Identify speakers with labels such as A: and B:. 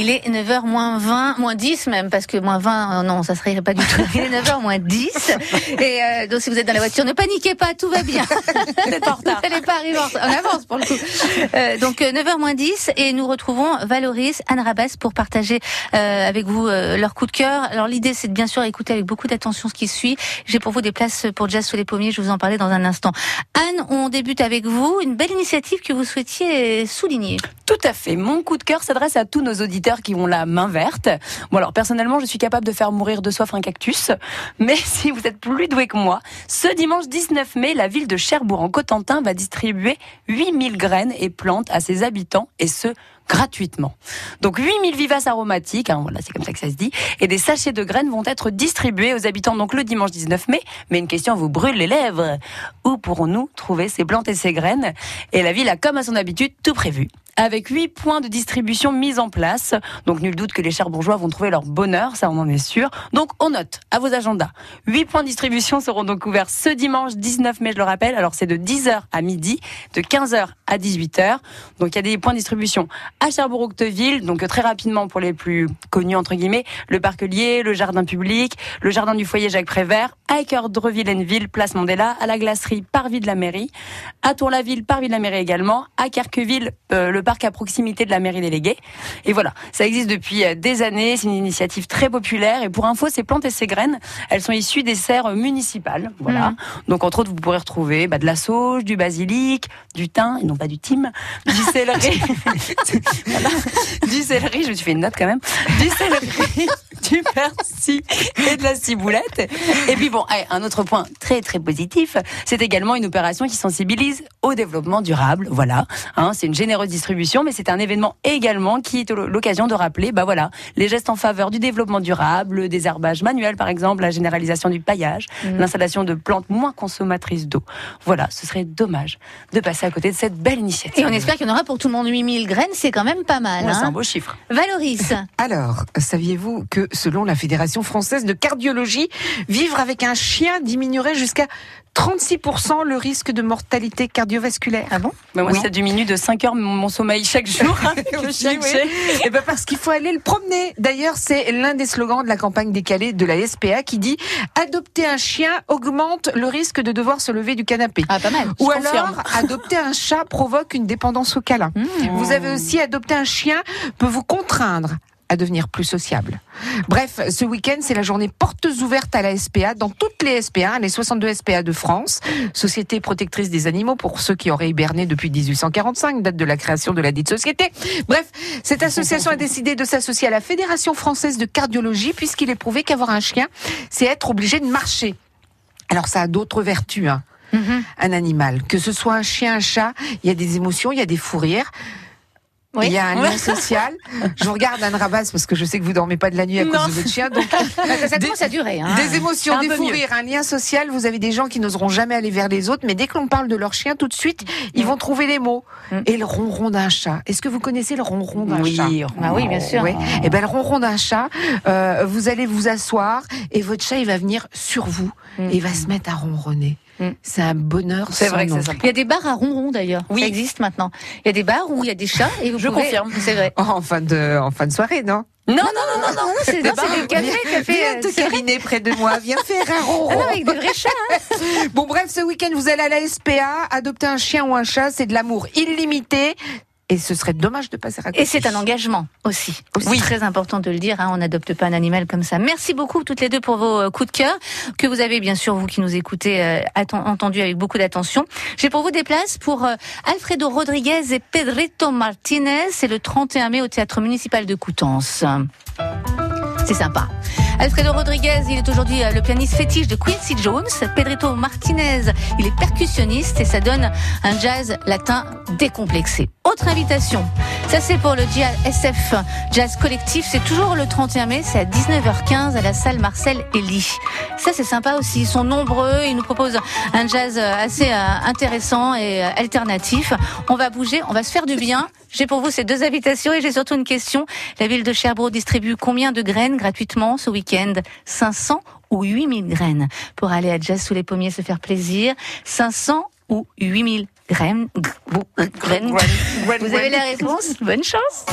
A: Il est 9h moins 20, moins 10 même, parce que moins 20, euh, non, ça serait pas du tout. Il est 9h moins 10. Et euh, donc si vous êtes dans la voiture, ne paniquez pas, tout va bien.
B: Vous êtes en retard.
A: Vous n'allez pas arriver en, en avance pour le coup. Euh, donc euh, 9h moins 10 et nous retrouvons Valoris, Anne Rabès pour partager euh, avec vous euh, leur coup de cœur. Alors l'idée c'est de bien sûr écouter avec beaucoup d'attention ce qui suit. J'ai pour vous des places pour Jazz sous les pommiers, je vous en parlais dans un instant. Anne, on débute avec vous, une belle initiative que vous souhaitiez souligner.
B: Tout à fait. Mon coup de cœur s'adresse à tous nos auditeurs qui ont la main verte. Bon alors personnellement, je suis capable de faire mourir de soif un cactus, mais si vous êtes plus doué que moi, ce dimanche 19 mai, la ville de Cherbourg en Cotentin va distribuer 8000 graines et plantes à ses habitants et ce gratuitement. Donc 8000 vivaces aromatiques, hein, voilà, c'est comme ça que ça se dit, et des sachets de graines vont être distribués aux habitants donc le dimanche 19 mai. Mais une question vous brûle les lèvres. Où pourrons-nous trouver ces plantes et ces graines? Et la ville a comme à son habitude tout prévu avec huit points de distribution mis en place. Donc nul doute que les chers bourgeois vont trouver leur bonheur, ça on en est sûr. Donc on note à vos agendas. Huit points de distribution seront donc ouverts ce dimanche 19 mai, je le rappelle. Alors c'est de 10h à midi, de 15h à 18h. Donc il y a des points de distribution à Cherbourg-Octeville, donc très rapidement pour les plus connus entre guillemets, le parc lié, le jardin public, le jardin du foyer Jacques Prévert, à Équeurdreville-Enville, place Mandela, à la glacerie Parvis de la mairie, à Tour-la-Ville, Parvis de la mairie également, à Carqueville, euh, le parc à proximité de la mairie déléguée. Et voilà, ça existe depuis euh, des années, c'est une initiative très populaire. Et pour info, ces plantes et ces graines, elles sont issues des serres municipales. Voilà.
A: Mhm.
B: Donc entre autres, vous pourrez retrouver bah, de la sauge, du basilic, du thym, et non pas du thym, du céleri, Voilà. du céleri, je me suis fait une note quand même, du céleri, du persil et de la ciboulette. Et puis bon, allez, un autre point très très positif, c'est également une opération qui sensibilise au développement durable. Voilà, hein, c'est une généreuse distribution, mais c'est un événement également qui est l'occasion de rappeler, bah voilà, les gestes en faveur du développement durable, le désherbage manuel par exemple, la généralisation du paillage,
A: Mhm.
B: l'installation de plantes moins consommatrices d'eau. Voilà, ce serait dommage de passer à côté de cette belle initiative.
A: Et on espère qu'il y en aura pour tout le monde 8000 graines, c'est quand même pas mal.
B: Ouais, c'est un
A: Hein
B: beau chiffre.
A: Valoris,
C: Alors, saviez-vous que selon la Fédération française de cardiologie, vivre avec un chien diminuerait jusqu'à 36% le risque de mortalité cardiovasculaire
A: ah bon?
B: Bah, moi,
C: Oui.
B: ça diminue de 5 heures mon, mon sommeil chaque jour. Le chien
C: oui.
B: j'ai.
C: Eh ben parce qu'il faut aller le promener. D'ailleurs, c'est l'un des slogans de la campagne décalée de la SPA qui dit adopter un chien augmente le risque de devoir se lever du canapé.
A: Ah, pas mal.
C: Ou
B: je confirme.
C: alors, adopter un chat provoque une dépendance au câlin.
A: Mmh.
C: Vous avez aussi adopté un chien peut vous contraindre à devenir plus sociable. Bref, ce week-end, c'est la journée portes ouvertes à la SPA, dans toutes les SPA, les 62 SPA de France, Société protectrice des animaux, pour ceux qui auraient hiberné depuis 1845, date de la création de la dite société. Bref, cette association a décidé de s'associer à la Fédération française de cardiologie, puisqu'il est prouvé qu'avoir un chien, c'est être obligé de marcher. Alors ça a d'autres vertus, hein
A: Mhm.
C: un animal. Que ce soit un chien, un chat, il y a des émotions, il y a des fous rires.
A: Oui.
C: Il y a un lien social. Je vous regarde Anne Rabas parce que je sais que vous dormez pas de la nuit à
B: Non.
C: cause de votre chien. Donc
A: Ça
C: Des-
A: commence à durer. Hein.
C: des émotions, des fous rires, un lien social. Vous avez des gens qui n'oseront jamais aller vers les autres, mais dès que l'on parle de leur chien, tout de suite, ils vont trouver les mots.
A: Mm.
C: Et le ronron d'un chat. Est-ce que vous connaissez le ronron d'un
B: Oui,
C: chat?
A: Ah oui, bien sûr.
C: Oui. Et ben le ronron d'un chat, euh, vous allez vous asseoir et votre chat il va venir sur vous
A: Mm.
C: et il va se mettre à ronronner.
A: Mm.
C: C'est un bonheur.
B: C'est vrai que c'est.
A: Il y a des bars à ronron d'ailleurs.
B: Oui.
A: Ça existe maintenant. Il y a des bars où il y a des chats et vous
B: Je confirme.
A: C'est vrai.
C: En fin de en fin de soirée, non?
B: Non, non, non, non, non.
A: Non, c'est des cafés, cafés.
C: Viens
A: euh,
C: te
A: vrai.
C: câliner près de moi, viens faire un
A: Ah
C: ronron.
A: non, avec des vrais chats. hein.
C: Bon bref, ce week-end vous allez à la SPA, adopter un chien ou un chat, c'est de l'amour illimité. Et ce serait dommage de passer à côté.
A: Et c'est un engagement aussi.
C: Aussi.
A: C'est très important de le dire. hein, on n'adopte pas un animal comme ça. Merci beaucoup toutes les deux pour vos euh, coups de cœur que vous avez bien sûr vous qui nous écoutez euh, entendu avec beaucoup d'attention. J'ai pour vous des places pour euh, Alfredo Rodriguez et Pedrito Martinez. C'est le 31 mai au théâtre municipal de Coutances. C'est sympa. Alfredo Rodriguez, il est aujourd'hui euh, le pianiste fétiche de Quincy Jones. Pedrito Martinez, il est percussionniste et ça donne un jazz latin décomplexé. Autre invitation, ça c'est pour le jazz SF Jazz Collectif, c'est toujours le 31 mai, c'est à 19h15 à la salle Marcel Elie. Ça c'est sympa aussi, ils sont nombreux, ils nous proposent un jazz euh, assez euh, intéressant et alternatif. On va bouger, on va se faire du bien. J'ai pour vous ces deux invitations et j'ai surtout une question. La ville de Cherbourg distribue combien de graines gratuitement ce week-end? 500 ou 8000 graines? Pour aller à Jazz sous les pommiers se faire plaisir 500 ou 8000 graines. graines? Vous avez la réponse? Bonne chance